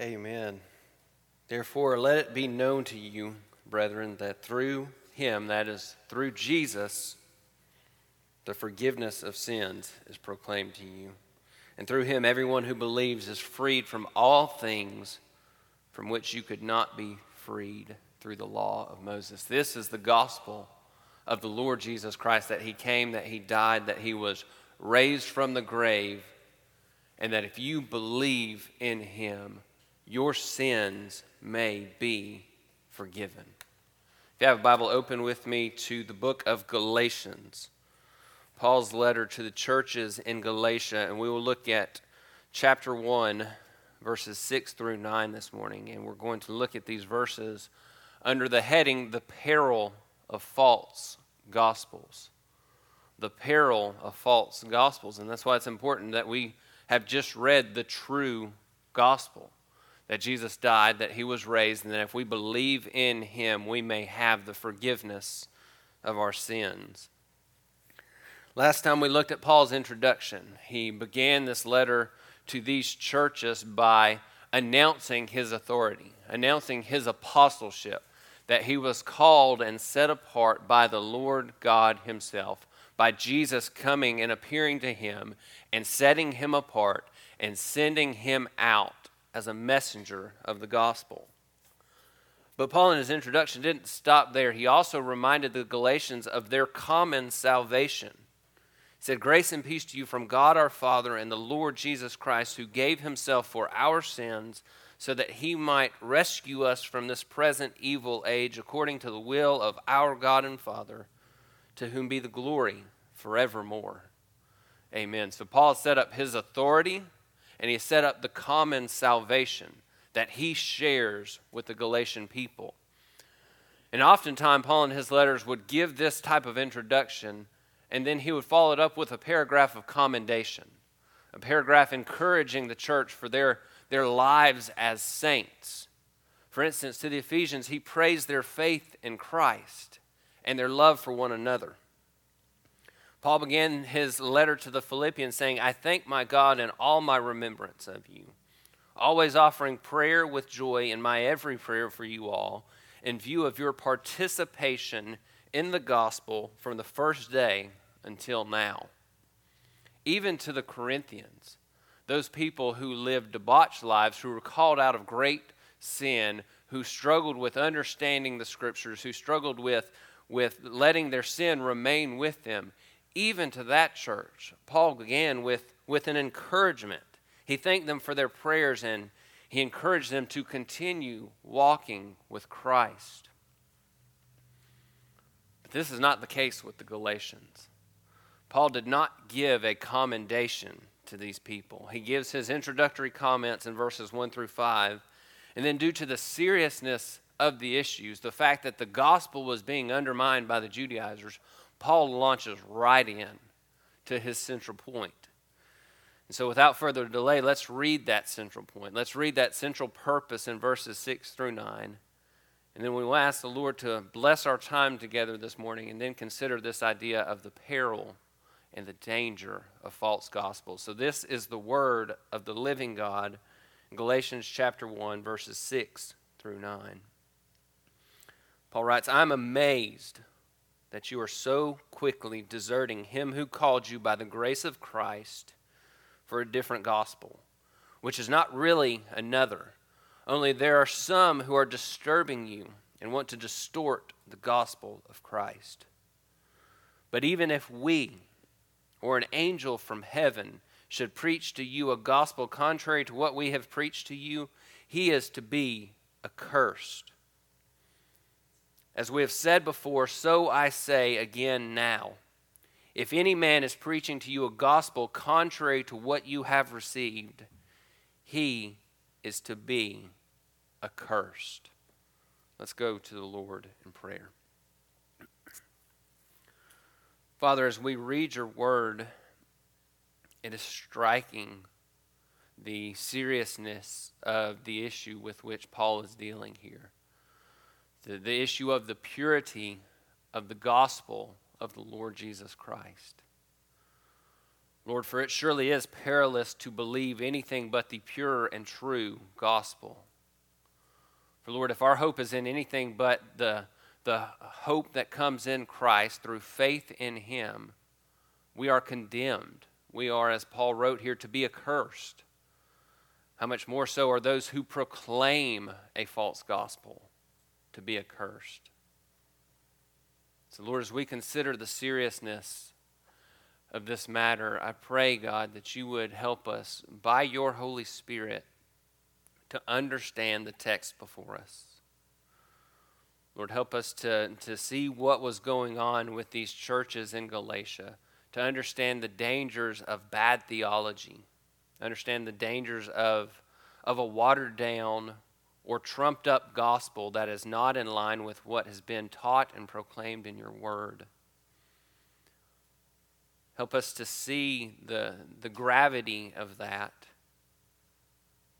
Amen. Therefore, let it be known to you, brethren, that through him, that is, through Jesus, the forgiveness of sins is proclaimed to you. And through him, everyone who believes is freed from all things from which you could not be freed through the law of Moses. This is the gospel of the Lord Jesus Christ that he came, that he died, that he was raised from the grave, and that if you believe in him, your sins may be forgiven. If you have a Bible, open with me to the book of Galatians, Paul's letter to the churches in Galatia, and we will look at chapter 1, verses 6 through 9 this morning. And we're going to look at these verses under the heading, The Peril of False Gospels. The peril of false gospels. And that's why it's important that we have just read the true gospel that Jesus died, that he was raised, and that if we believe in him, we may have the forgiveness of our sins. Last time we looked at Paul's introduction, he began this letter to these churches by announcing his authority, announcing his apostleship, that he was called and set apart by the Lord God himself, by Jesus coming and appearing to him and setting him apart and sending him out as a messenger of the gospel. But Paul, in his introduction, didn't stop there. He also reminded the Galatians of their common salvation. He said, Grace and peace to you from God our Father and the Lord Jesus Christ, who gave himself for our sins so that he might rescue us from this present evil age according to the will of our God and Father, to whom be the glory forevermore. Amen. So Paul set up his authority and he set up the common salvation that he shares with the Galatian people. And oftentimes, Paul in his letters would give this type of introduction, and then he would follow it up with a paragraph of commendation, a paragraph encouraging the church for their, their lives as saints. For instance, to the Ephesians, he praised their faith in Christ and their love for one another. Paul began his letter to the Philippians saying, I thank my God in all my remembrance of you, always offering prayer with joy in my every prayer for you all, in view of your participation in the gospel from the first day until now. Even to the Corinthians, those people who lived debauched lives, who were called out of great sin, who struggled with understanding the scriptures, who struggled with, with letting their sin remain with them even to that church, Paul began with, with an encouragement. He thanked them for their prayers and he encouraged them to continue walking with Christ. But this is not the case with the Galatians. Paul did not give a commendation to these people. He gives his introductory comments in verses 1 through 5. And then, due to the seriousness of the issues, the fact that the gospel was being undermined by the Judaizers, Paul launches right in to his central point. And so, without further delay, let's read that central point. Let's read that central purpose in verses 6 through 9. And then we will ask the Lord to bless our time together this morning and then consider this idea of the peril and the danger of false gospels. So, this is the word of the living God Galatians chapter 1, verses 6 through 9. Paul writes, I'm amazed that you are so quickly deserting him who called you by the grace of Christ for a different gospel, which is not really another. Only there are some who are disturbing you and want to distort the gospel of Christ. But even if we or an angel from heaven should preach to you a gospel contrary to what we have preached to you, he is to be accursed. As we have said before, so I say again now. If any man is preaching to you a gospel contrary to what you have received, he is to be accursed. Let's go to the Lord in prayer. Father, as we read your word, it is striking the seriousness of the issue with which Paul is dealing here the, the issue of the purity of the gospel of the Lord Jesus Christ. Lord, for it surely is perilous to believe anything but the pure and true gospel. For Lord, if our hope is in anything but the, the hope that comes in Christ through faith in Him, we are condemned. We are, as Paul wrote here, to be accursed. How much more so are those who proclaim a false gospel to be accursed? So, Lord, as we consider the seriousness of this matter, I pray, God, that you would help us by your Holy Spirit to understand the text before us. Lord, help us to, to see what was going on with these churches in Galatia, to understand the dangers of bad theology, understand the dangers of, of a watered down or trumped up gospel that is not in line with what has been taught and proclaimed in your word. Help us to see the, the gravity of that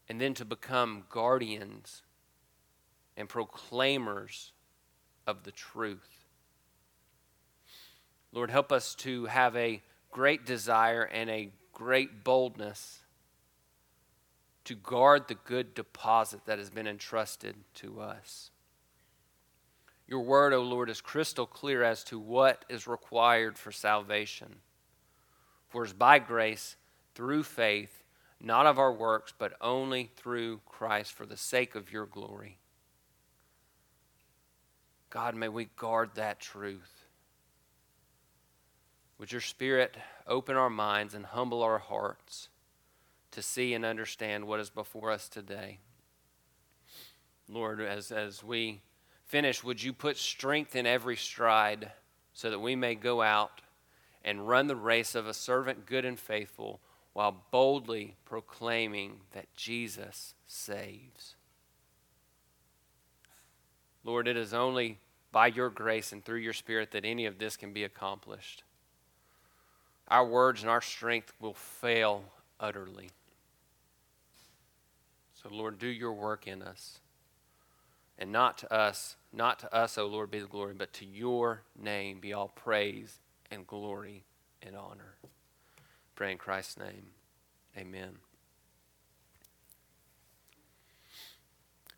and then to become guardians and proclaimers of the truth. Lord, help us to have a great desire and a great boldness to guard the good deposit that has been entrusted to us. Your word, O oh Lord, is crystal clear as to what is required for salvation. For it is by grace, through faith, not of our works, but only through Christ for the sake of your glory. God, may we guard that truth. Would your Spirit open our minds and humble our hearts to see and understand what is before us today? Lord, as, as we finish, would you put strength in every stride so that we may go out and run the race of a servant good and faithful while boldly proclaiming that Jesus saves. Lord, it is only by your grace and through your Spirit that any of this can be accomplished. Our words and our strength will fail utterly. So, Lord, do your work in us. And not to us, not to us, O Lord, be the glory, but to your name be all praise and glory and honor. Pray in Christ's name. Amen.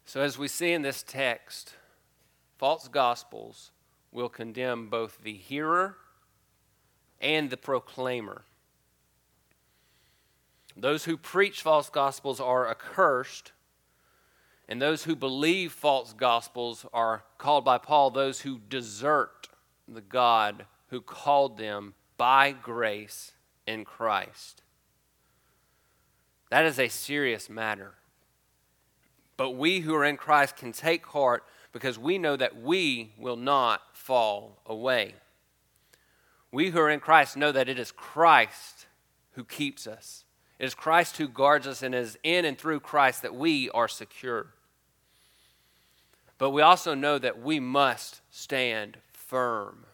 So, as we see in this text, false gospels will condemn both the hearer and the proclaimer. Those who preach false gospels are accursed, and those who believe false gospels are called by Paul those who desert the God who called them by grace in Christ. That is a serious matter. But we who are in Christ can take heart because we know that we will not fall away. We who are in Christ know that it is Christ who keeps us. It is Christ who guards us, and it is in and through Christ that we are secure. But we also know that we must stand firm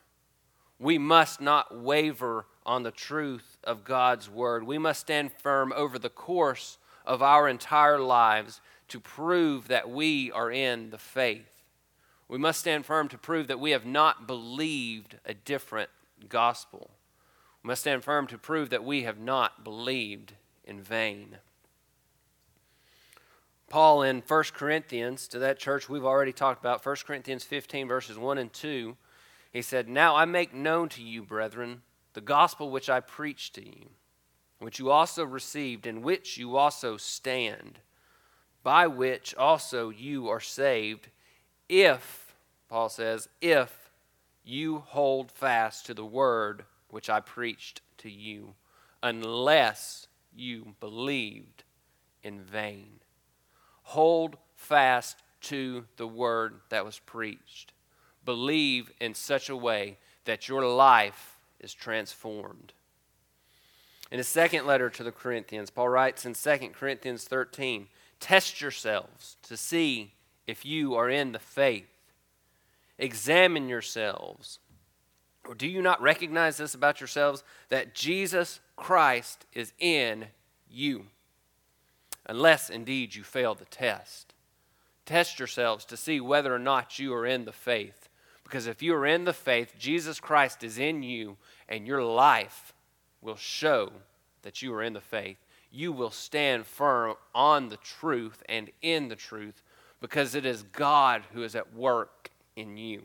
we must not waver on the truth of God's word. We must stand firm over the course of our entire lives to prove that we are in the faith. We must stand firm to prove that we have not believed a different gospel. We must stand firm to prove that we have not believed in vain. Paul in 1 Corinthians, to that church we've already talked about, 1 Corinthians 15, verses 1 and 2, he said, Now I make known to you, brethren, the gospel which I preached to you, which you also received, in which you also stand, by which also you are saved, if, Paul says, if you hold fast to the word which I preached to you, unless you believed in vain. Hold fast to the word that was preached believe in such a way that your life is transformed. In his second letter to the Corinthians, Paul writes in 2 Corinthians 13 Test yourselves to see if you are in the faith. Examine yourselves. Or do you not recognize this about yourselves? That Jesus Christ is in you, unless indeed you fail the test. Test yourselves to see whether or not you are in the faith. Because if you are in the faith, Jesus Christ is in you, and your life will show that you are in the faith, you will stand firm on the truth and in the truth because it is God who is at work in you.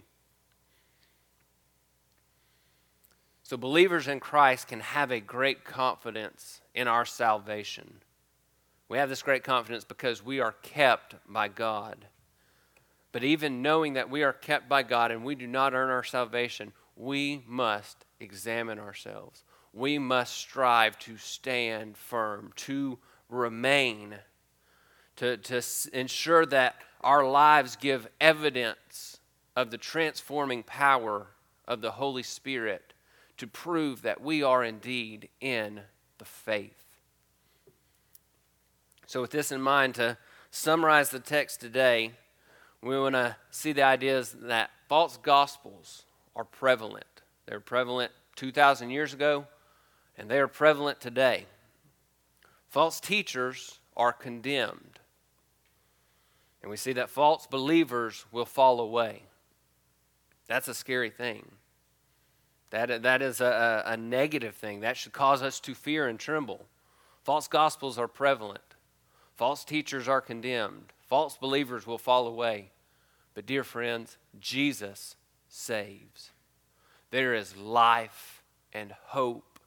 So, believers in Christ can have a great confidence in our salvation. We have this great confidence because we are kept by God. But even knowing that we are kept by God and we do not earn our salvation, we must examine ourselves. We must strive to stand firm, to remain, to, to ensure that our lives give evidence of the transforming power of the Holy Spirit to prove that we are indeed in the faith. So, with this in mind, to summarize the text today, we want to see the ideas that false gospels are prevalent. They're prevalent 2,000 years ago, and they are prevalent today. False teachers are condemned. And we see that false believers will fall away. That's a scary thing. That, that is a, a negative thing. That should cause us to fear and tremble. False gospels are prevalent. False teachers are condemned. False believers will fall away. But, dear friends, Jesus saves. There is life and hope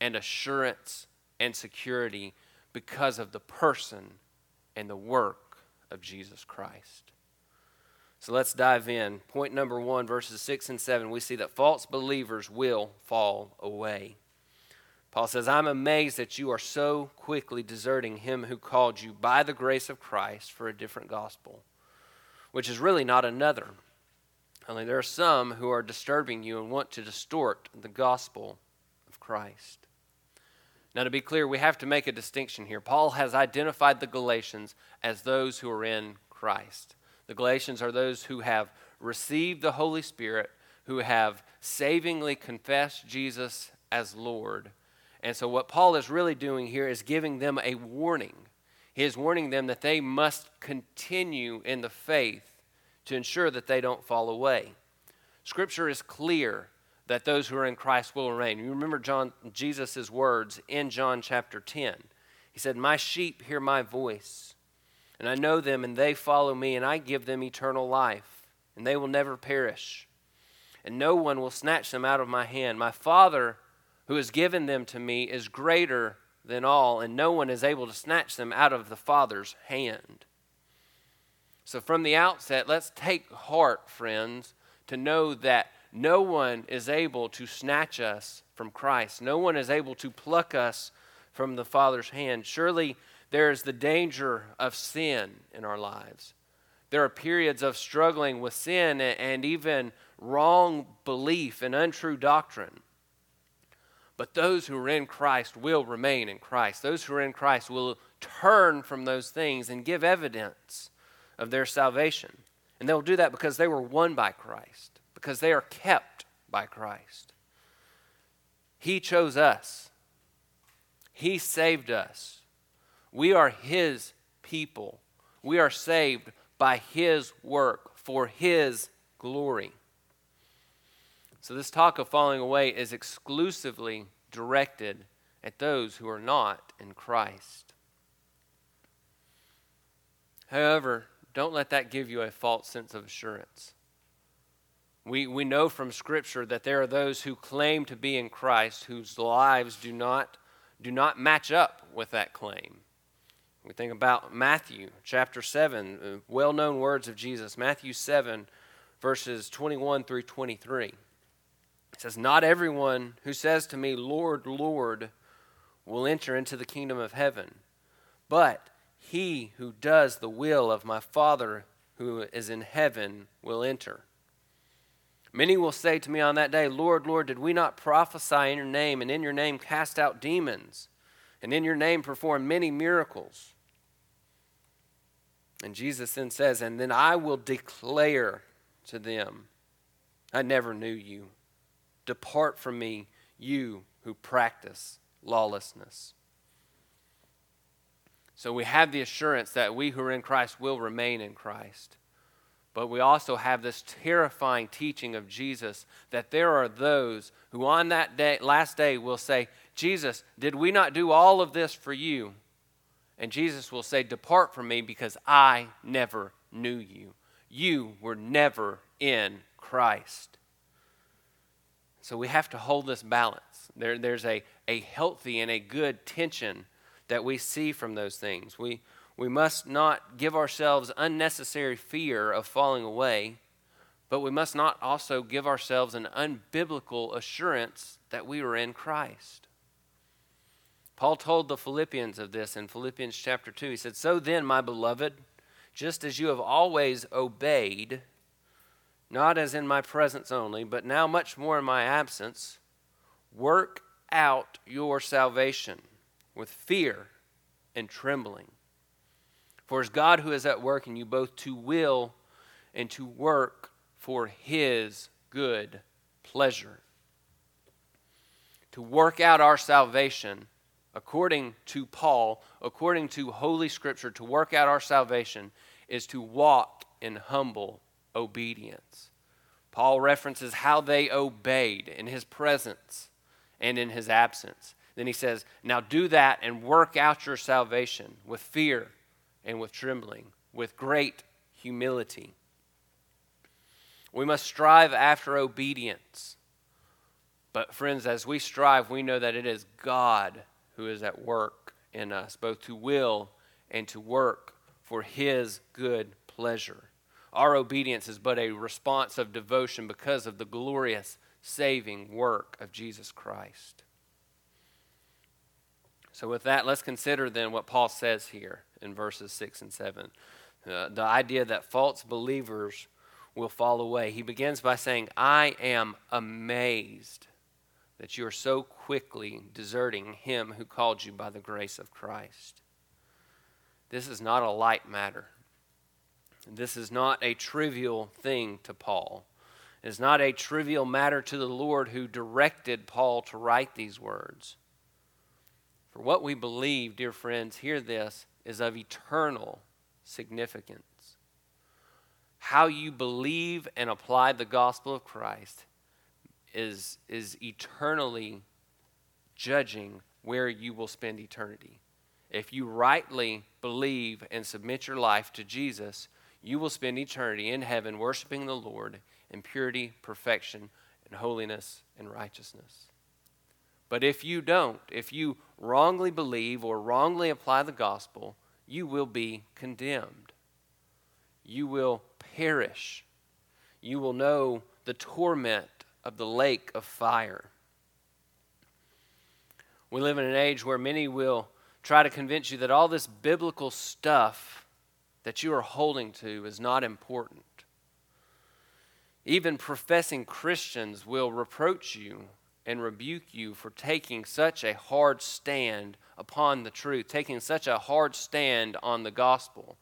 and assurance and security because of the person and the work of Jesus Christ. So let's dive in. Point number one, verses 6 and 7, we see that false believers will fall away. Paul says, I'm amazed that you are so quickly deserting him who called you by the grace of Christ for a different gospel, which is really not another. Only there are some who are disturbing you and want to distort the gospel of Christ. Now, to be clear, we have to make a distinction here. Paul has identified the Galatians as those who are in Christ. The Galatians are those who have received the Holy Spirit, who have savingly confessed Jesus as Lord. And so, what Paul is really doing here is giving them a warning. He is warning them that they must continue in the faith to ensure that they don't fall away. Scripture is clear that those who are in Christ will remain. You remember John Jesus' words in John chapter 10. He said, My sheep hear my voice and I know them, and they follow me, and I give them eternal life, and they will never perish. And no one will snatch them out of my hand. My Father, who has given them to me, is greater than all, and no one is able to snatch them out of the Father's hand. So, from the outset, let's take heart, friends, to know that no one is able to snatch us from Christ. No one is able to pluck us from the Father's hand. Surely there is the danger of sin in our lives. There are periods of struggling with sin and even wrong belief and untrue doctrine. But those who are in Christ will remain in Christ. Those who are in Christ will turn from those things and give evidence of their salvation. And they'll do that because they were won by Christ, because they are kept by Christ. He chose us, He saved us. We are His people. We are saved by His work for His glory. So, this talk of falling away is exclusively directed at those who are not in Christ. However, don't let that give you a false sense of assurance. We, we know from Scripture that there are those who claim to be in Christ whose lives do not, do not match up with that claim. We think about Matthew chapter 7, uh, well known words of Jesus. Matthew 7, verses 21 through 23. It says, Not everyone who says to me, Lord, Lord, will enter into the kingdom of heaven, but he who does the will of my Father who is in heaven will enter. Many will say to me on that day, Lord, Lord, did we not prophesy in your name, and in your name cast out demons? And in your name perform many miracles. And Jesus then says, And then I will declare to them, I never knew you. Depart from me, you who practice lawlessness. So we have the assurance that we who are in Christ will remain in Christ. But we also have this terrifying teaching of Jesus that there are those who on that day, last day will say, Jesus, did we not do all of this for you? And Jesus will say, Depart from me because I never knew you. You were never in Christ. So we have to hold this balance. There, there's a, a healthy and a good tension that we see from those things. We, we must not give ourselves unnecessary fear of falling away, but we must not also give ourselves an unbiblical assurance that we are in Christ. Paul told the Philippians of this in Philippians chapter 2. He said, So then, my beloved, just as you have always obeyed, not as in my presence only, but now much more in my absence, work out your salvation with fear and trembling. For it's God who is at work in you both to will and to work for his good pleasure. To work out our salvation according to Paul, according to Holy Scripture, to work out our salvation is to walk in humble obedience. Paul references how they obeyed in his presence and in his absence. Then he says, Now do that and work out your salvation with fear and with trembling, with great humility. We must strive after obedience. But, friends, as we strive, we know that it is God who is at work in us, both to will and to work for his good pleasure. Our obedience is but a response of devotion because of the glorious saving work of Jesus Christ. So, with that, let's consider then what Paul says here in verses 6 and 7. Uh, the idea that false believers will fall away. He begins by saying, I am amazed that you are so quickly deserting him who called you by the grace of Christ. This is not a light matter. This is not a trivial thing to Paul. It is not a trivial matter to the Lord who directed Paul to write these words. For what we believe, dear friends, hear this, is of eternal significance. How you believe and apply the gospel of Christ is, is eternally judging where you will spend eternity. If you rightly believe and submit your life to Jesus, you will spend eternity in heaven worshiping the Lord in purity, perfection, and holiness and righteousness. But if you don't, if you wrongly believe or wrongly apply the gospel, you will be condemned. You will perish. You will know the torment of the lake of fire. We live in an age where many will try to convince you that all this biblical stuff that you are holding to is not important. Even professing Christians will reproach you and rebuke you for taking such a hard stand upon the truth, taking such a hard stand on the gospel.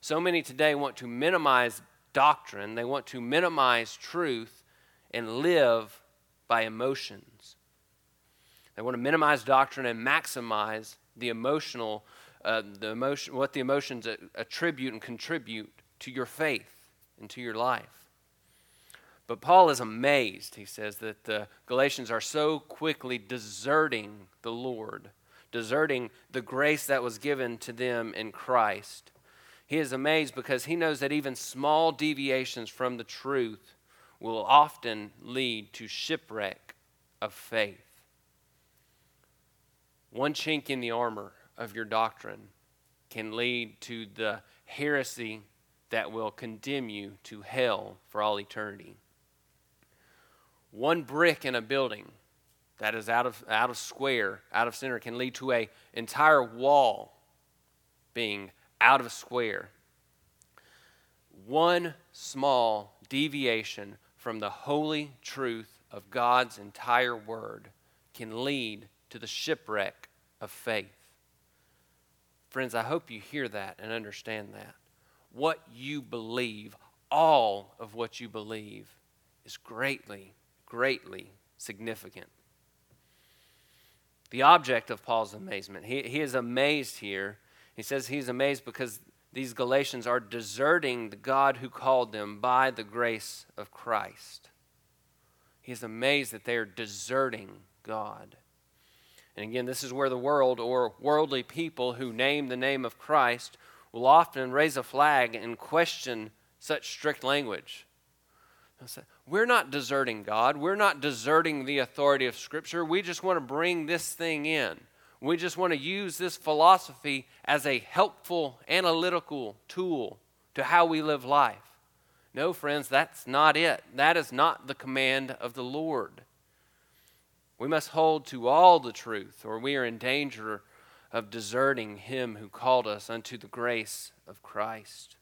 So many today want to minimize doctrine, they want to minimize truth and live by emotions. They want to minimize doctrine and maximize the emotional, uh, the emotion, what the emotions attribute and contribute to your faith and to your life. But Paul is amazed, he says, that the Galatians are so quickly deserting the Lord, deserting the grace that was given to them in Christ. He is amazed because he knows that even small deviations from the truth will often lead to shipwreck of faith. One chink in the armor of your doctrine can lead to the heresy that will condemn you to hell for all eternity. One brick in a building that is out of, out of square, out of center, can lead to an entire wall being out of square. One small deviation from the holy truth of God's entire word can lead to the shipwreck of faith. Friends, I hope you hear that and understand that. What you believe, all of what you believe, is greatly, greatly significant. The object of Paul's amazement, he, he is amazed here. He says he's amazed because these Galatians are deserting the God who called them by the grace of Christ. He is amazed that they are deserting God. And again, this is where the world or worldly people who name the name of Christ will often raise a flag and question such strict language. Say, We're not deserting God. We're not deserting the authority of Scripture. We just want to bring this thing in. We just want to use this philosophy as a helpful analytical tool to how we live life. No, friends, that's not it. That is not the command of the Lord. We must hold to all the truth, or we are in danger of deserting Him who called us unto the grace of Christ.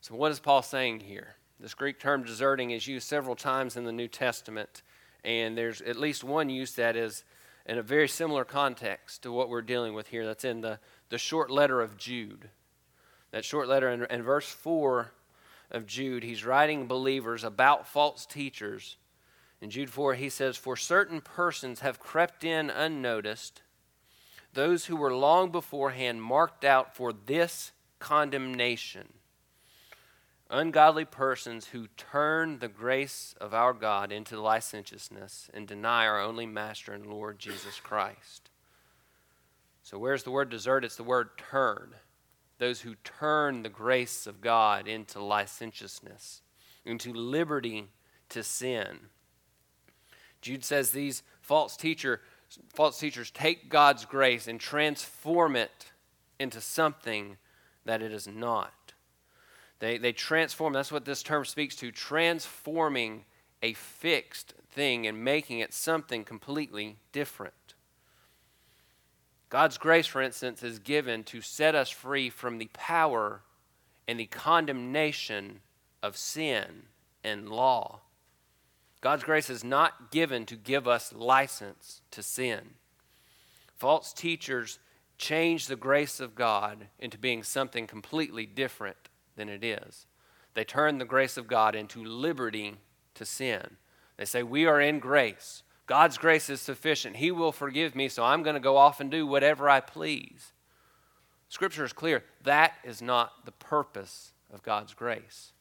So, what is Paul saying here? This Greek term deserting is used several times in the New Testament, and there's at least one use that is in a very similar context to what we're dealing with here. That's in the, the short letter of Jude. That short letter in, in verse 4 of Jude, he's writing believers about false teachers in Jude 4, he says, For certain persons have crept in unnoticed, those who were long beforehand marked out for this condemnation. Ungodly persons who turn the grace of our God into licentiousness and deny our only Master and Lord Jesus Christ. So, where's the word desert? It's the word turn. Those who turn the grace of God into licentiousness, into liberty to sin. Jude says these false teacher false teachers take God's grace and transform it into something that it is not. They, they transform, that's what this term speaks to, transforming a fixed thing and making it something completely different. God's grace, for instance, is given to set us free from the power and the condemnation of sin and law. God's grace is not given to give us license to sin. False teachers change the grace of God into being something completely different than it is. They turn the grace of God into liberty to sin. They say, We are in grace. God's grace is sufficient. He will forgive me, so I'm going to go off and do whatever I please. Scripture is clear. That is not the purpose of God's grace.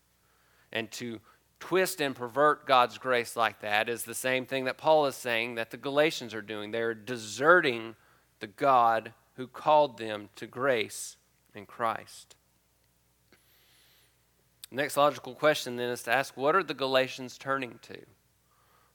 And to twist and pervert God's grace like that is the same thing that Paul is saying that the Galatians are doing. They're deserting the God who called them to grace in Christ. Next logical question then is to ask what are the Galatians turning to?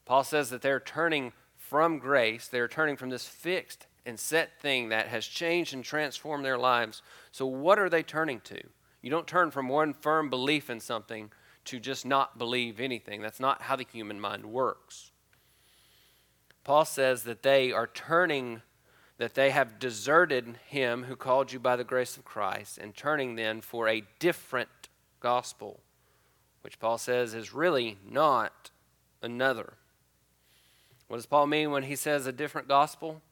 Paul says that they're turning from grace, they're turning from this fixed and set thing that has changed and transformed their lives. So, what are they turning to? You don't turn from one firm belief in something to just not believe anything. That's not how the human mind works. Paul says that they are turning, that they have deserted him who called you by the grace of Christ and turning then for a different gospel, which Paul says is really not another. What does Paul mean when he says a different gospel?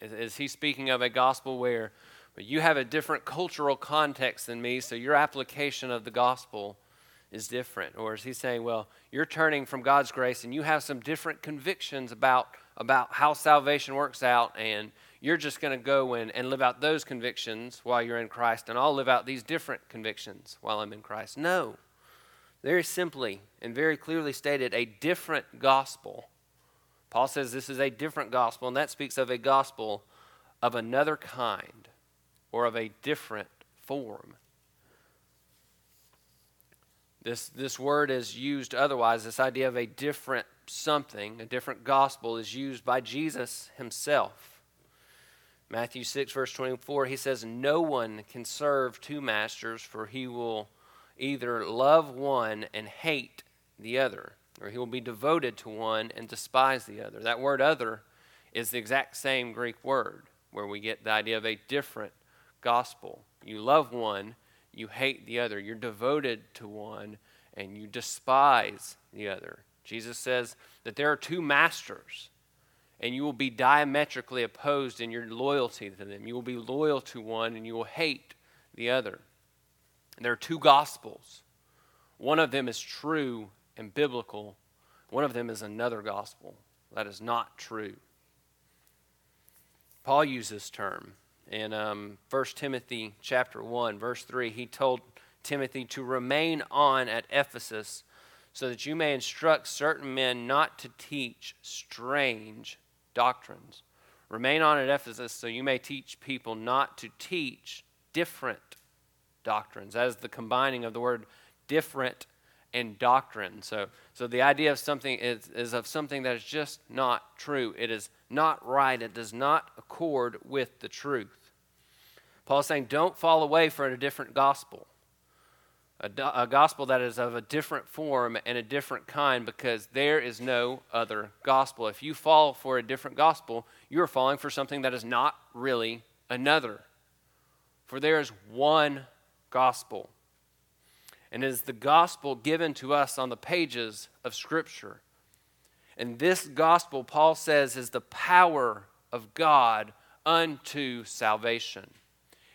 Is, is he speaking of a gospel where you have a different cultural context than me, so your application of the gospel is different? Or is he saying, well, you're turning from God's grace and you have some different convictions about, about how salvation works out, and you're just going to go in and live out those convictions while you're in Christ, and I'll live out these different convictions while I'm in Christ? No. Very simply and very clearly stated, a different gospel. Paul says this is a different gospel, and that speaks of a gospel of another kind or of a different form. This, this word is used otherwise. This idea of a different something, a different gospel, is used by Jesus himself. Matthew 6, verse 24, he says, No one can serve two masters, for he will either love one and hate the other, or he will be devoted to one and despise the other. That word other is the exact same Greek word, where we get the idea of a different gospel. You love one you hate the other. You're devoted to one and you despise the other. Jesus says that there are two masters and you will be diametrically opposed in your loyalty to them. You will be loyal to one and you will hate the other. And there are two gospels. One of them is true and biblical, one of them is another gospel that is not true. Paul uses this term in um, 1 Timothy chapter 1, verse 3, he told Timothy to remain on at Ephesus so that you may instruct certain men not to teach strange doctrines. Remain on at Ephesus so you may teach people not to teach different doctrines. That is the combining of the word different and doctrine. So, so the idea of something is, is of something that is just not true. It is not right. It does not accord with the truth. Paul's saying, don't fall away for a different gospel a, a gospel that is of a different form and a different kind because there is no other gospel. If you fall for a different gospel, you are falling for something that is not really another. For there is one gospel. And it is the gospel given to us on the pages of Scripture. And this gospel, Paul says, is the power of God unto salvation.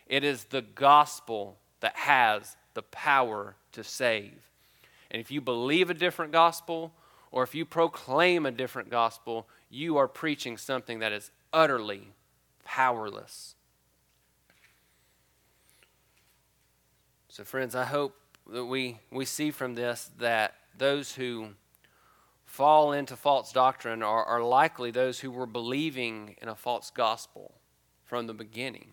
It is the gospel that has the power to save. And if you believe a different gospel, or if you proclaim a different gospel, you are preaching something that is utterly powerless. So, friends, I hope that we, we see from this that those who fall into false doctrine are, are likely those who were believing in a false gospel from the beginning.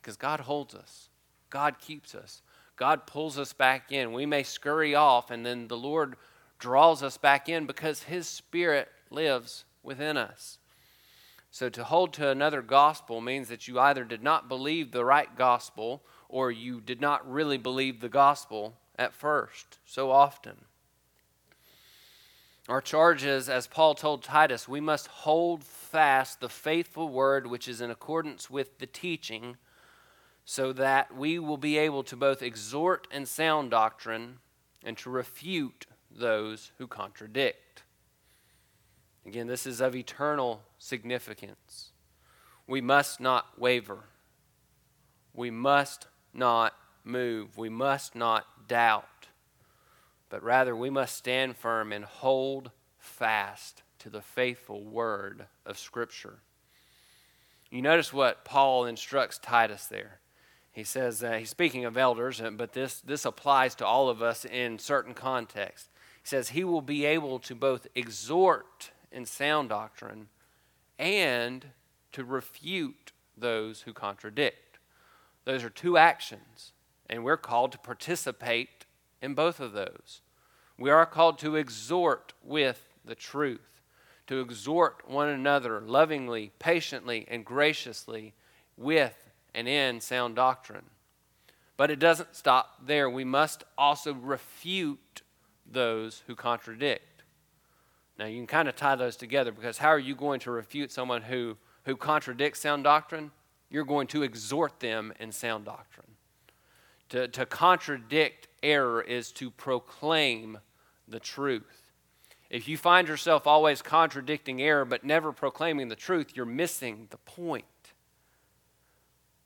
Because God holds us, God keeps us. God pulls us back in. We may scurry off, and then the Lord draws us back in because His Spirit lives within us. So, to hold to another gospel means that you either did not believe the right gospel or you did not really believe the gospel at first, so often. Our charge is, as Paul told Titus, we must hold fast the faithful word which is in accordance with the teaching so that we will be able to both exhort and sound doctrine and to refute those who contradict. Again, this is of eternal significance. We must not waver. We must not move. We must not doubt. But rather, we must stand firm and hold fast to the faithful word of Scripture. You notice what Paul instructs Titus there. He says, uh, he's speaking of elders, but this, this applies to all of us in certain contexts. He says, He will be able to both exhort in sound doctrine and to refute those who contradict. Those are two actions, and we're called to participate in both of those. We are called to exhort with the truth, to exhort one another lovingly, patiently, and graciously with and in sound doctrine. But it doesn't stop there. We must also refute those who contradict. Now, you can kind of tie those together because how are you going to refute someone who, who contradicts sound doctrine? You're going to exhort them in sound doctrine. To, to contradict error is to proclaim the truth. If you find yourself always contradicting error but never proclaiming the truth, you're missing the point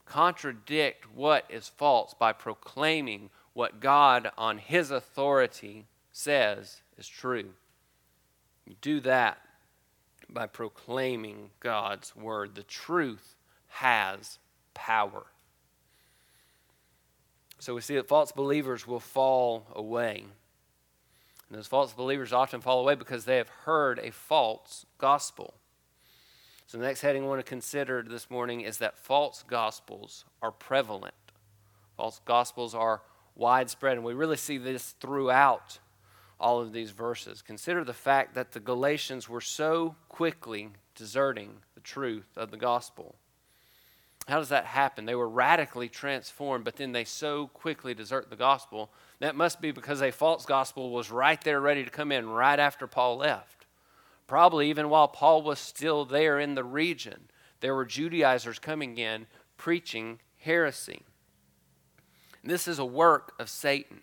contradict what is false by proclaiming what God, on His authority, says is true. You do that by proclaiming God's word. The truth has power. So we see that false believers will fall away. And those false believers often fall away because they have heard a false gospel. So, the next heading I want to consider this morning is that false gospels are prevalent. False gospels are widespread, and we really see this throughout all of these verses. Consider the fact that the Galatians were so quickly deserting the truth of the gospel. How does that happen? They were radically transformed, but then they so quickly desert the gospel. That must be because a false gospel was right there ready to come in right after Paul left. Probably even while Paul was still there in the region, there were Judaizers coming in preaching heresy. This is a work of Satan.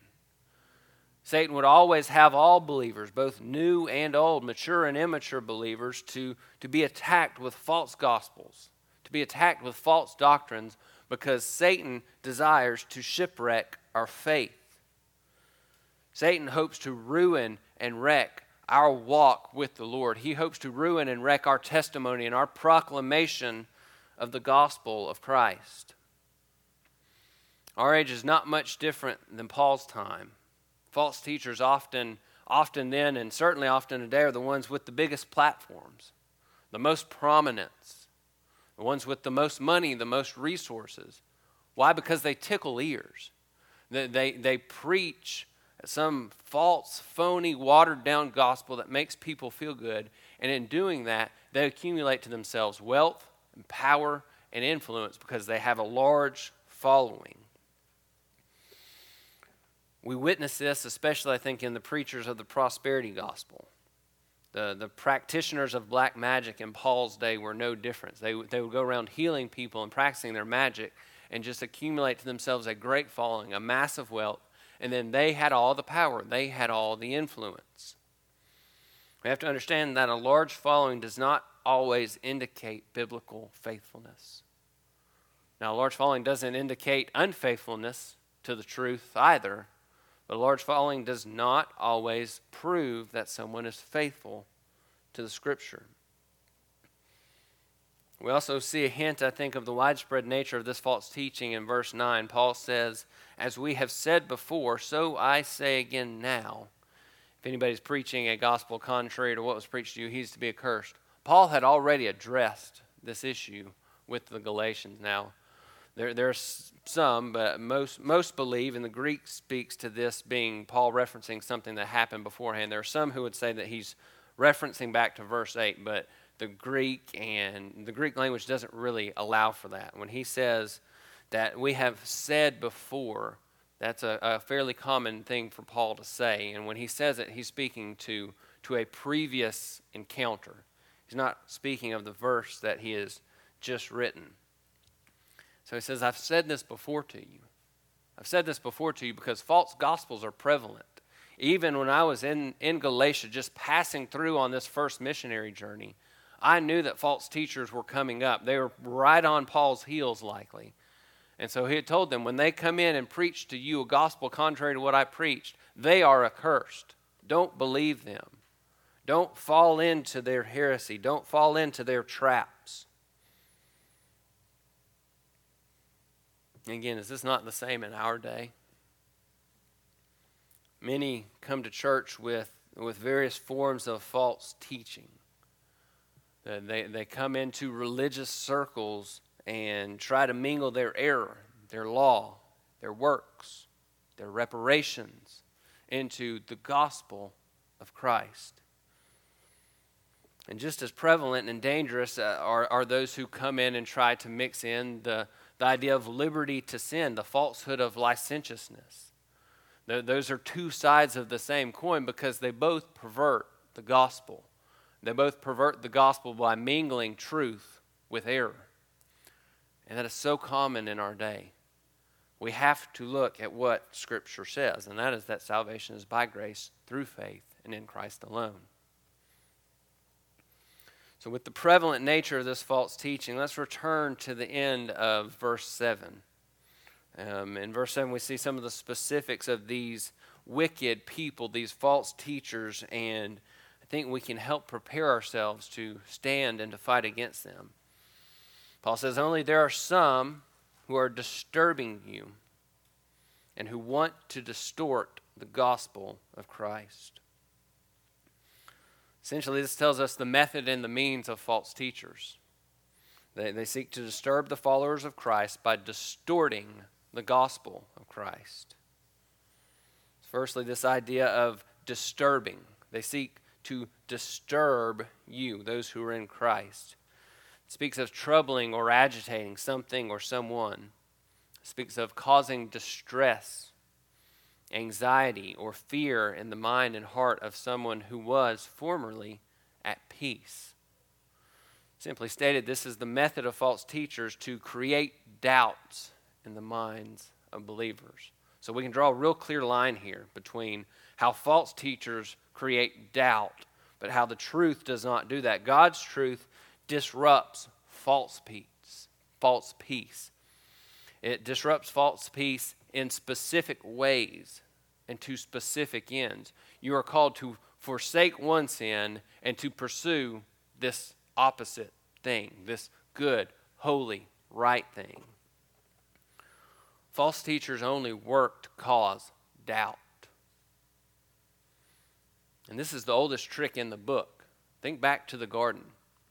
Satan would always have all believers, both new and old, mature and immature believers, to, to be attacked with false gospels, to be attacked with false doctrines, because Satan desires to shipwreck our faith. Satan hopes to ruin and wreck our walk with the Lord. He hopes to ruin and wreck our testimony and our proclamation of the gospel of Christ. Our age is not much different than Paul's time. False teachers often, often then, and certainly often today, are the ones with the biggest platforms. the most prominence, the ones with the most money, the most resources. Why? Because they tickle ears. They, they, they preach some false, phony, watered down gospel that makes people feel good. And in doing that, they accumulate to themselves wealth and power and influence because they have a large following. We witness this, especially, I think, in the preachers of the prosperity gospel. The, the practitioners of black magic in Paul's day were no different. They, they would go around healing people and practicing their magic and just accumulate to themselves a great following, a massive wealth, and then they had all the power, they had all the influence. We have to understand that a large following does not always indicate biblical faithfulness. Now, a large following doesn't indicate unfaithfulness to the truth either, but a large following does not always prove that someone is faithful to the scripture. We also see a hint, I think, of the widespread nature of this false teaching in verse 9. Paul says, As we have said before, so I say again now. If anybody's preaching a gospel contrary to what was preached to you, he's to be accursed. Paul had already addressed this issue with the Galatians. Now, there, there are some, but most, most believe, and the Greek speaks to this being Paul referencing something that happened beforehand. There are some who would say that he's referencing back to verse 8, but the Greek and the Greek language doesn't really allow for that. When he says that we have said before, that's a, a fairly common thing for Paul to say. And when he says it, he's speaking to, to a previous encounter. He's not speaking of the verse that he has just written. So he says, I've said this before to you. I've said this before to you because false gospels are prevalent. Even when I was in, in Galatia, just passing through on this first missionary journey, I knew that false teachers were coming up. They were right on Paul's heels, likely. And so he had told them, when they come in and preach to you a gospel contrary to what I preached, they are accursed. Don't believe them. Don't fall into their heresy. Don't fall into their traps. Again, is this not the same in our day? Many come to church with, with various forms of false teaching. They, they come into religious circles and try to mingle their error, their law, their works, their reparations into the gospel of Christ. And just as prevalent and dangerous uh, are, are those who come in and try to mix in the, the idea of liberty to sin, the falsehood of licentiousness. Those are two sides of the same coin because they both pervert the gospel. They both pervert the gospel by mingling truth with error. And that is so common in our day. We have to look at what Scripture says, and that is that salvation is by grace through faith and in Christ alone. So, with the prevalent nature of this false teaching, let's return to the end of verse 7. Um, in verse 7, we see some of the specifics of these wicked people, these false teachers, and think we can help prepare ourselves to stand and to fight against them. Paul says, Only there are some who are disturbing you and who want to distort the gospel of Christ. Essentially, this tells us the method and the means of false teachers. They, they seek to disturb the followers of Christ by distorting the gospel of Christ. Firstly, this idea of disturbing. They seek to disturb you, those who are in Christ. It speaks of troubling or agitating something or someone. It speaks of causing distress, anxiety, or fear in the mind and heart of someone who was formerly at peace. Simply stated, this is the method of false teachers to create doubts in the minds of believers. So we can draw a real clear line here between how false teachers create doubt, but how the truth does not do that. God's truth disrupts false peace. False peace. It disrupts false peace in specific ways and to specific ends. You are called to forsake one sin and to pursue this opposite thing, this good, holy, right thing. False teachers only work to cause doubt. And this is the oldest trick in the book. Think back to the garden.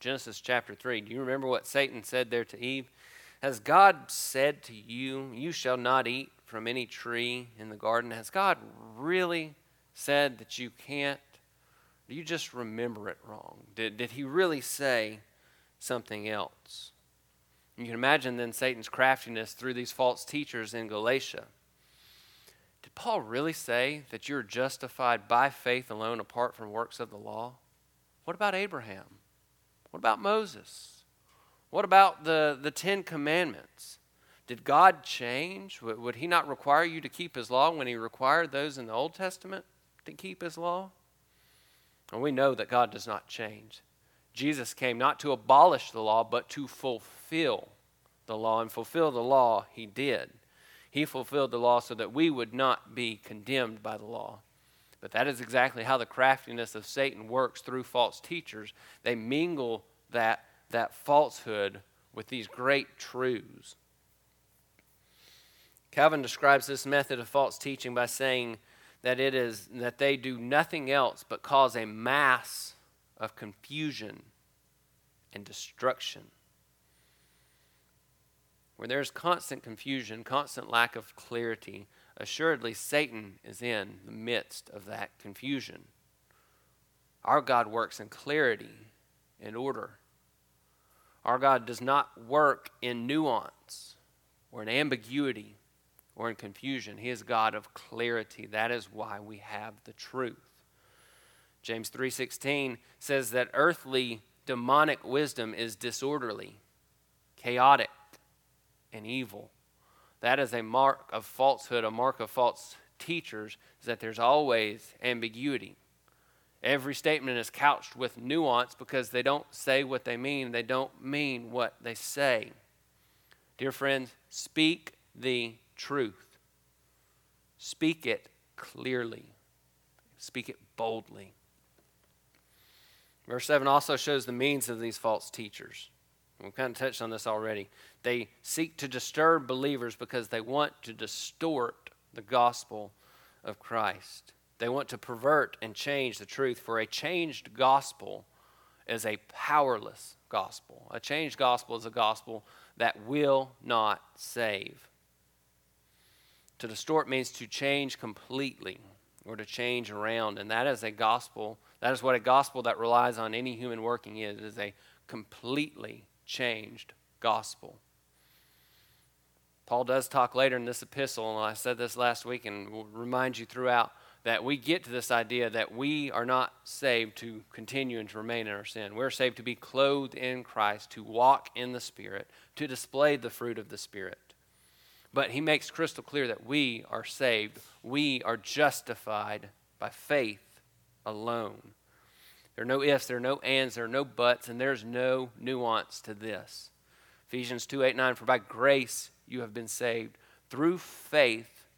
Genesis chapter 3. Do you remember what Satan said there to Eve? Has God said to you, You shall not eat from any tree in the garden? Has God really said that you can't? Do you just remember it wrong? Did, did he really say something else? You can imagine then Satan's craftiness through these false teachers in Galatia. Paul really say that you're justified by faith alone apart from works of the law? What about Abraham? What about Moses? What about the, the Ten Commandments? Did God change? Would he not require you to keep his law when he required those in the Old Testament to keep his law? And we know that God does not change. Jesus came not to abolish the law, but to fulfill the law. And fulfill the law, he did. He fulfilled the law so that we would not be condemned by the law. But that is exactly how the craftiness of Satan works through false teachers. They mingle that, that falsehood with these great truths. Calvin describes this method of false teaching by saying that it is that they do nothing else but cause a mass of confusion and destruction. Where there's constant confusion, constant lack of clarity, assuredly Satan is in the midst of that confusion. Our God works in clarity and order. Our God does not work in nuance or in ambiguity or in confusion. He is God of clarity. That is why we have the truth. James 3:16 says that earthly demonic wisdom is disorderly, chaotic, and evil. That is a mark of falsehood, a mark of false teachers, is that there's always ambiguity. Every statement is couched with nuance because they don't say what they mean, they don't mean what they say. Dear friends, speak the truth. Speak it clearly. Speak it boldly. Verse 7 also shows the means of these false teachers. We've kind of touched on this already. They seek to disturb believers because they want to distort the gospel of Christ. They want to pervert and change the truth, for a changed gospel is a powerless gospel. A changed gospel is a gospel that will not save. To distort means to change completely or to change around, and that is a gospel. That is what a gospel that relies on any human working is. It is a completely changed gospel. Paul does talk later in this epistle, and I said this last week and will remind you throughout that we get to this idea that we are not saved to continue and to remain in our sin. We're saved to be clothed in Christ, to walk in the Spirit, to display the fruit of the Spirit. But he makes crystal clear that we are saved, we are justified by faith alone. There are no ifs, there are no ands, there are no buts, and there's no nuance to this. Ephesians 2 8 9, for by grace you have been saved through faith,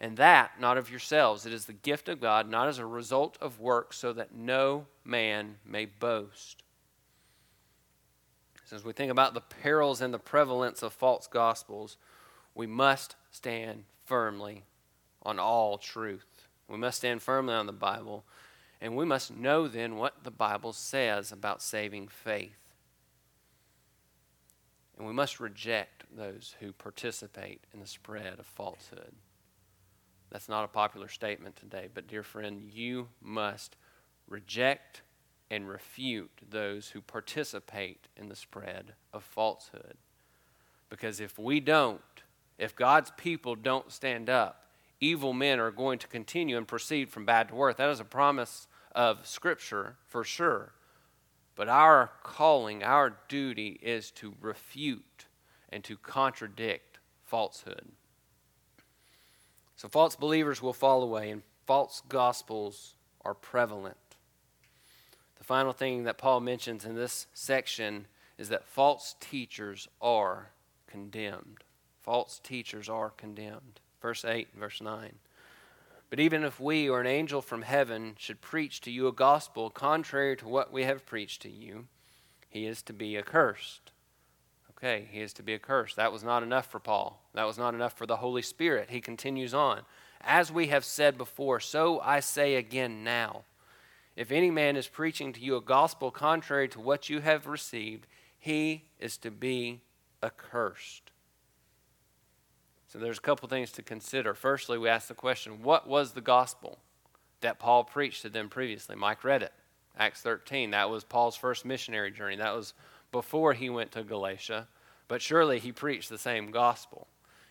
and that not of yourselves. It is the gift of God, not as a result of works, so that no man may boast. As we think about the perils and the prevalence of false gospels, we must stand firmly on all truth. We must stand firmly on the Bible and we must know then what the Bible says about saving faith. And we must reject those who participate in the spread of falsehood. That's not a popular statement today, but dear friend, you must reject and refute those who participate in the spread of falsehood. Because if we don't, if God's people don't stand up, evil men are going to continue and proceed from bad to worse. That is a promise of Scripture for sure. But our calling, our duty is to refute and to contradict falsehood. So false believers will fall away, and false gospels are prevalent. The final thing that Paul mentions in this section is that false teachers are condemned. False teachers are condemned. Verse 8 and verse 9. But even if we or an angel from heaven should preach to you a gospel contrary to what we have preached to you, he is to be accursed. Okay, he is to be accursed. That was not enough for Paul. That was not enough for the Holy Spirit. He continues on. As we have said before, so I say again now. If any man is preaching to you a gospel contrary to what you have received, he is to be accursed. So there's a couple things to consider. Firstly, we ask the question what was the gospel that Paul preached to them previously? Mike read it, Acts 13. That was Paul's first missionary journey. That was before he went to Galatia, but surely he preached the same gospel.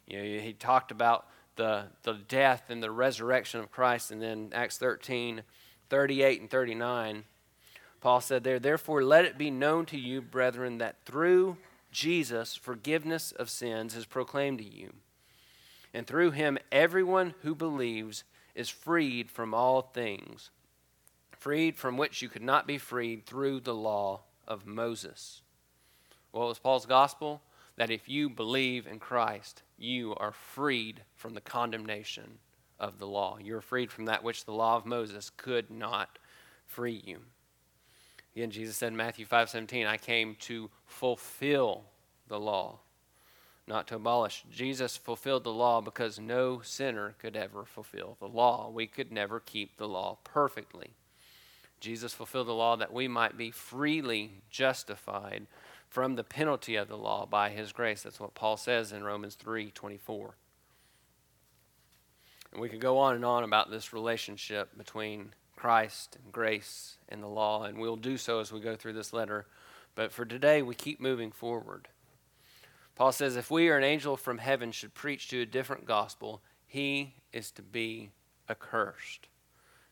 You know, he talked about the, the death and the resurrection of Christ, and then Acts 13, 38 and 39, Paul said there, Therefore let it be known to you, brethren, that through Jesus forgiveness of sins is proclaimed to you. And through him everyone who believes is freed from all things, freed from which you could not be freed through the law of Moses. What was Paul's gospel? That if you believe in Christ, you are freed from the condemnation of the law. You are freed from that which the law of Moses could not free you. Again, Jesus said in Matthew 5 17, I came to fulfill the law, not to abolish. Jesus fulfilled the law because no sinner could ever fulfill the law. We could never keep the law perfectly. Jesus fulfilled the law that we might be freely justified from the penalty of the law by his grace. That's what Paul says in Romans 3 24. And we could go on and on about this relationship between Christ and grace and the law, and we'll do so as we go through this letter. But for today, we keep moving forward. Paul says, If we or an angel from heaven should preach to a different gospel, he is to be accursed.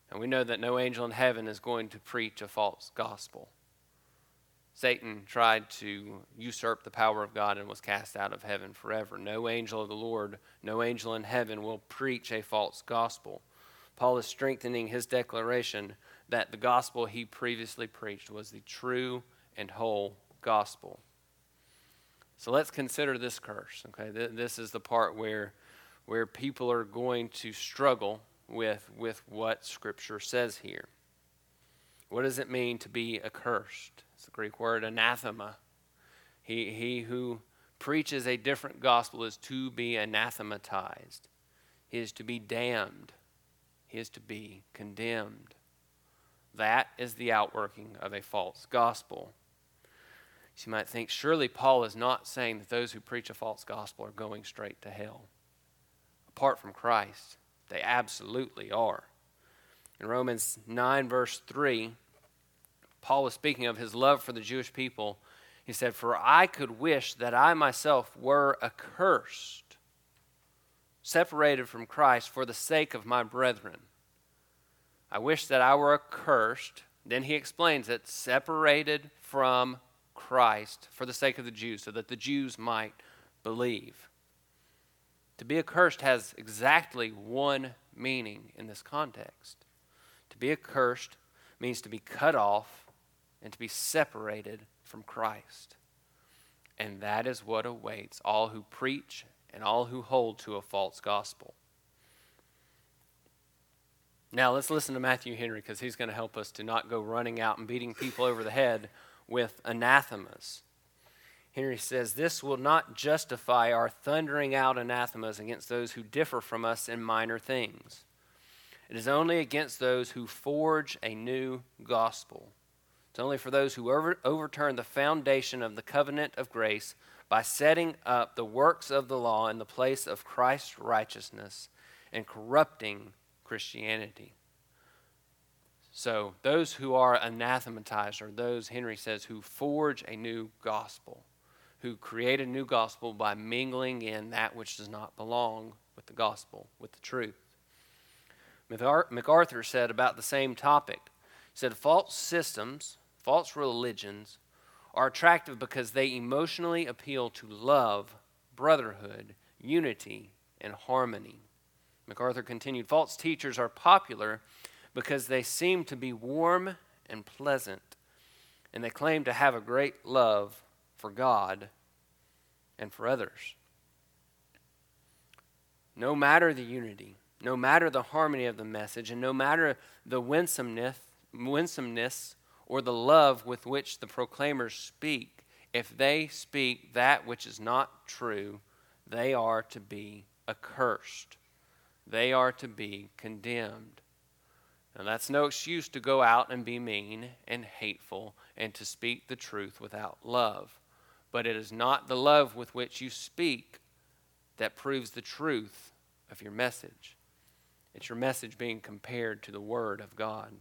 And we know that no angel in heaven is going to preach a false gospel. Satan tried to usurp the power of God and was cast out of heaven forever. No angel of the Lord, no angel in heaven will preach a false gospel. Paul is strengthening his declaration that the gospel he previously preached was the true and whole gospel. So let's consider this curse. Okay, this is the part where where people are going to struggle with with what Scripture says here. What does it mean to be accursed? It's the Greek word anathema. He, he who preaches a different gospel is to be anathematized. He is to be damned. He is to be condemned. That is the outworking of a false gospel. You might think, surely Paul is not saying that those who preach a false gospel are going straight to hell. Apart from Christ, they absolutely are. In Romans 9, verse 3, Paul was speaking of his love for the Jewish people. He said, For I could wish that I myself were accursed, separated from Christ for the sake of my brethren. I wish that I were accursed. Then he explains it separated from Christ for the sake of the Jews, so that the Jews might believe. To be accursed has exactly one meaning in this context. To be accursed means to be cut off and to be separated from Christ. And that is what awaits all who preach and all who hold to a false gospel. Now, let's listen to Matthew Henry because he's going to help us to not go running out and beating people over the head with anathemas. Henry says, This will not justify our thundering out anathemas against those who differ from us in minor things. It is only against those who forge a new gospel it's only for those who over, overturn the foundation of the covenant of grace by setting up the works of the law in the place of Christ's righteousness and corrupting Christianity. So, those who are anathematized are those, Henry says, who forge a new gospel, who create a new gospel by mingling in that which does not belong with the gospel, with the truth. MacArthur said about the same topic, he said, false systems false religions are attractive because they emotionally appeal to love, brotherhood, unity, and harmony. MacArthur continued False teachers are popular because they seem to be warm and pleasant, and they claim to have a great love for God and for others. No matter the unity, no matter the harmony of the message, and no matter the winsomeness, winsomeness or the love with which the proclaimers speak, if they speak that which is not true, they are to be accursed. They are to be condemned. Now, that's no excuse to go out and be mean and hateful and to speak the truth without love. But it is not the love with which you speak that proves the truth of your message. It's your message being compared to the Word of God.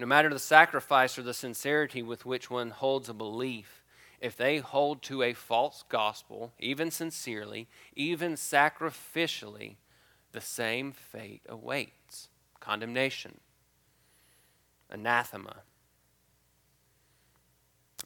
No matter the sacrifice or the sincerity with which one holds a belief, if they hold to a false gospel, even sincerely, even sacrificially, the same fate awaits condemnation, anathema.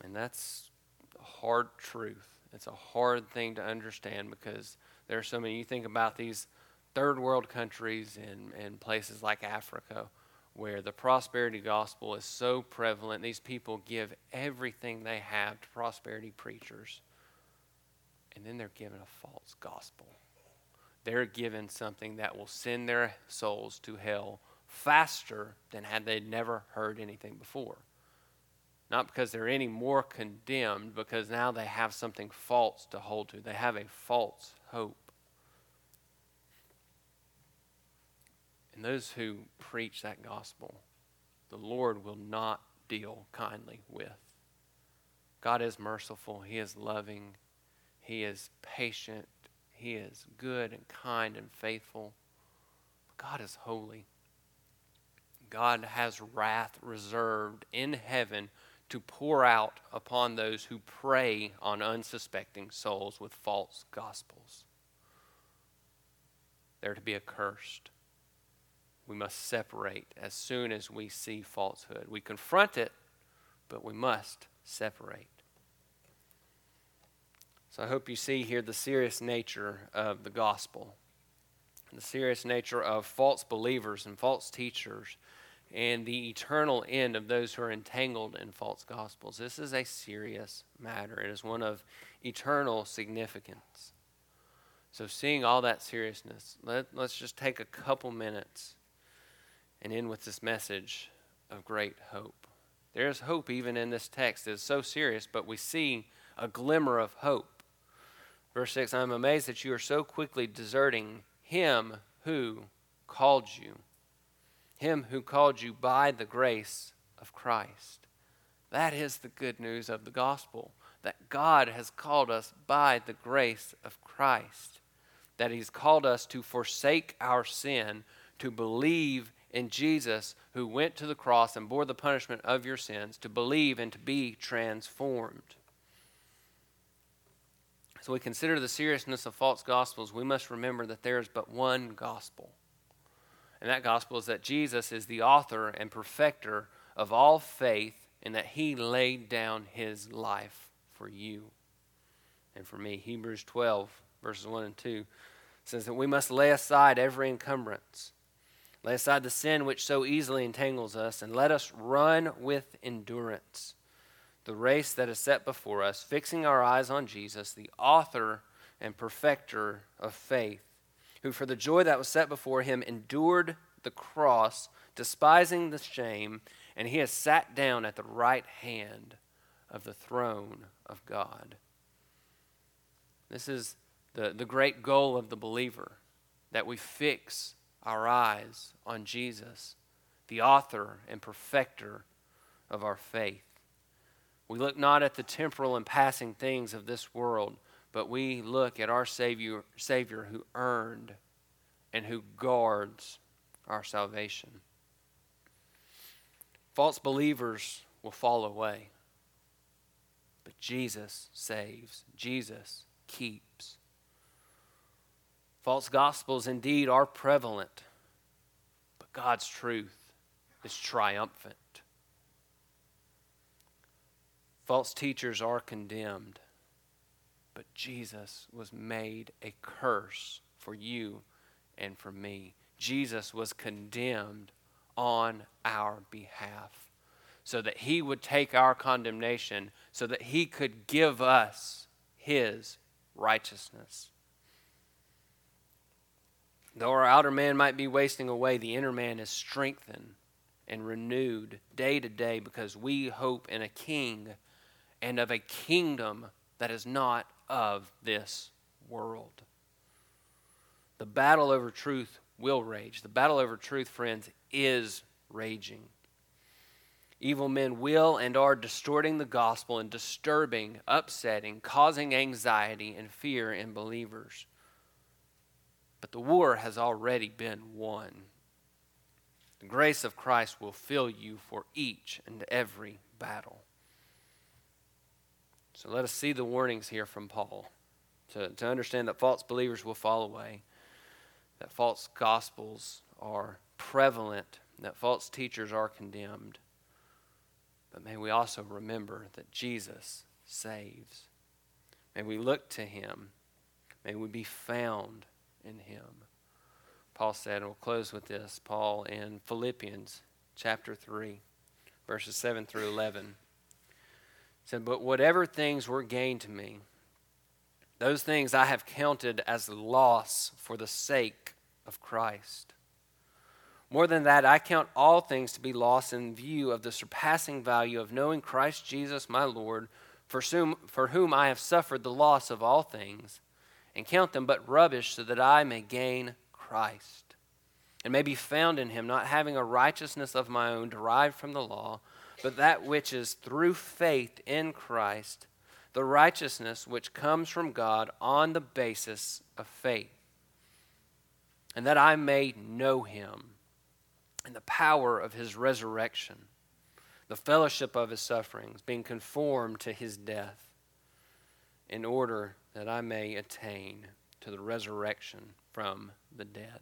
And that's a hard truth. It's a hard thing to understand because there are so many. You think about these third world countries and, and places like Africa where the prosperity gospel is so prevalent. These people give everything they have to prosperity preachers, and then they're given a false gospel. They're given something that will send their souls to hell faster than had they never heard anything before. Not because they're any more condemned, because now they have something false to hold to. They have a false hope. And those who preach that gospel, the Lord will not deal kindly with. God is merciful, He is loving, He is patient, He is good and kind and faithful. God is holy. God has wrath reserved in heaven to pour out upon those who prey on unsuspecting souls with false gospels. They're to be accursed. We must separate as soon as we see falsehood. We confront it, but we must separate. So I hope you see here the serious nature of the gospel, the serious nature of false believers and false teachers and the eternal end of those who are entangled in false gospels. This is a serious matter. It is one of eternal significance. So, seeing all that seriousness, let, let's just take a couple minutes and end with this message of great hope. There is hope even in this text. It is so serious, but we see a glimmer of hope. Verse 6 I am amazed that you are so quickly deserting him who called you him who called you by the grace of Christ. That is the good news of the gospel that God has called us by the grace of Christ, that He's called us to forsake our sin, to believe in Jesus who went to the cross and bore the punishment of your sins, to believe and to be transformed. So we consider the seriousness of false gospels, we must remember that there is but one gospel. And that gospel is that Jesus is the author and perfecter of all faith and that he laid down his life for you and for me. Hebrews 12, verses 1 and 2 says that we must lay aside every encumbrance, lay aside the sin which so easily entangles us, and let us run with endurance the race that is set before us, fixing our eyes on Jesus, the author and perfecter of faith who for the joy that was set before him endured the cross, despising the shame, and he has sat down at the right hand of the throne of God. This is the, the great goal of the believer that we fix our eyes on Jesus, the author and perfecter of our faith. We look not at the temporal and passing things of this world, but we look at our Savior, Savior who earned and who guards our salvation. False believers will fall away, but Jesus saves, Jesus keeps. False gospels indeed are prevalent, but God's truth is triumphant. False teachers are condemned, but Jesus was made a curse for you and for me. Jesus was condemned on our behalf so that he would take our condemnation, so that he could give us his righteousness. Though our outer man might be wasting away, the inner man is strengthened and renewed day to day because we hope in a king and of a kingdom that is not of this world. The battle over truth will rage. The battle over truth, friends, is raging. Evil men will and are distorting the gospel and disturbing, upsetting, causing anxiety and fear in believers. But the war has already been won. The grace of Christ will fill you for each and every battle. So let us see the warnings here from Paul to, to understand that false believers will fall away, that false gospels are prevalent, that false teachers are condemned. But may we also remember that Jesus saves. May we look to him. May we be found in him. Paul said, and we'll close with this. Paul in Philippians chapter 3, verses 7 through 11 said, But whatever things were gained to me, those things I have counted as loss for the sake of Christ. More than that, I count all things to be lost in view of the surpassing value of knowing Christ Jesus my Lord, for whom, for whom I have suffered the loss of all things, and count them but rubbish, so that I may gain Christ, and may be found in him, not having a righteousness of my own derived from the law, but that which is through faith in Christ, the righteousness which comes from God on the basis of faith, and that I may know him and the power of his resurrection, the fellowship of his sufferings, being conformed to his death, in order that I may attain to the resurrection from the dead.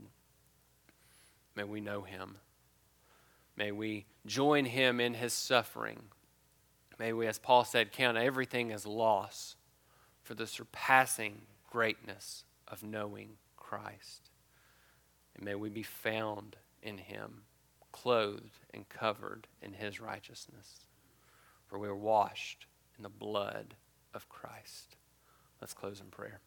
May we know him. May we join him in his suffering. May we, as Paul said, count everything as loss for the surpassing greatness of knowing Christ. And may we be found in him clothed and covered in his righteousness. For we are washed in the blood of Christ. Let's close in prayer.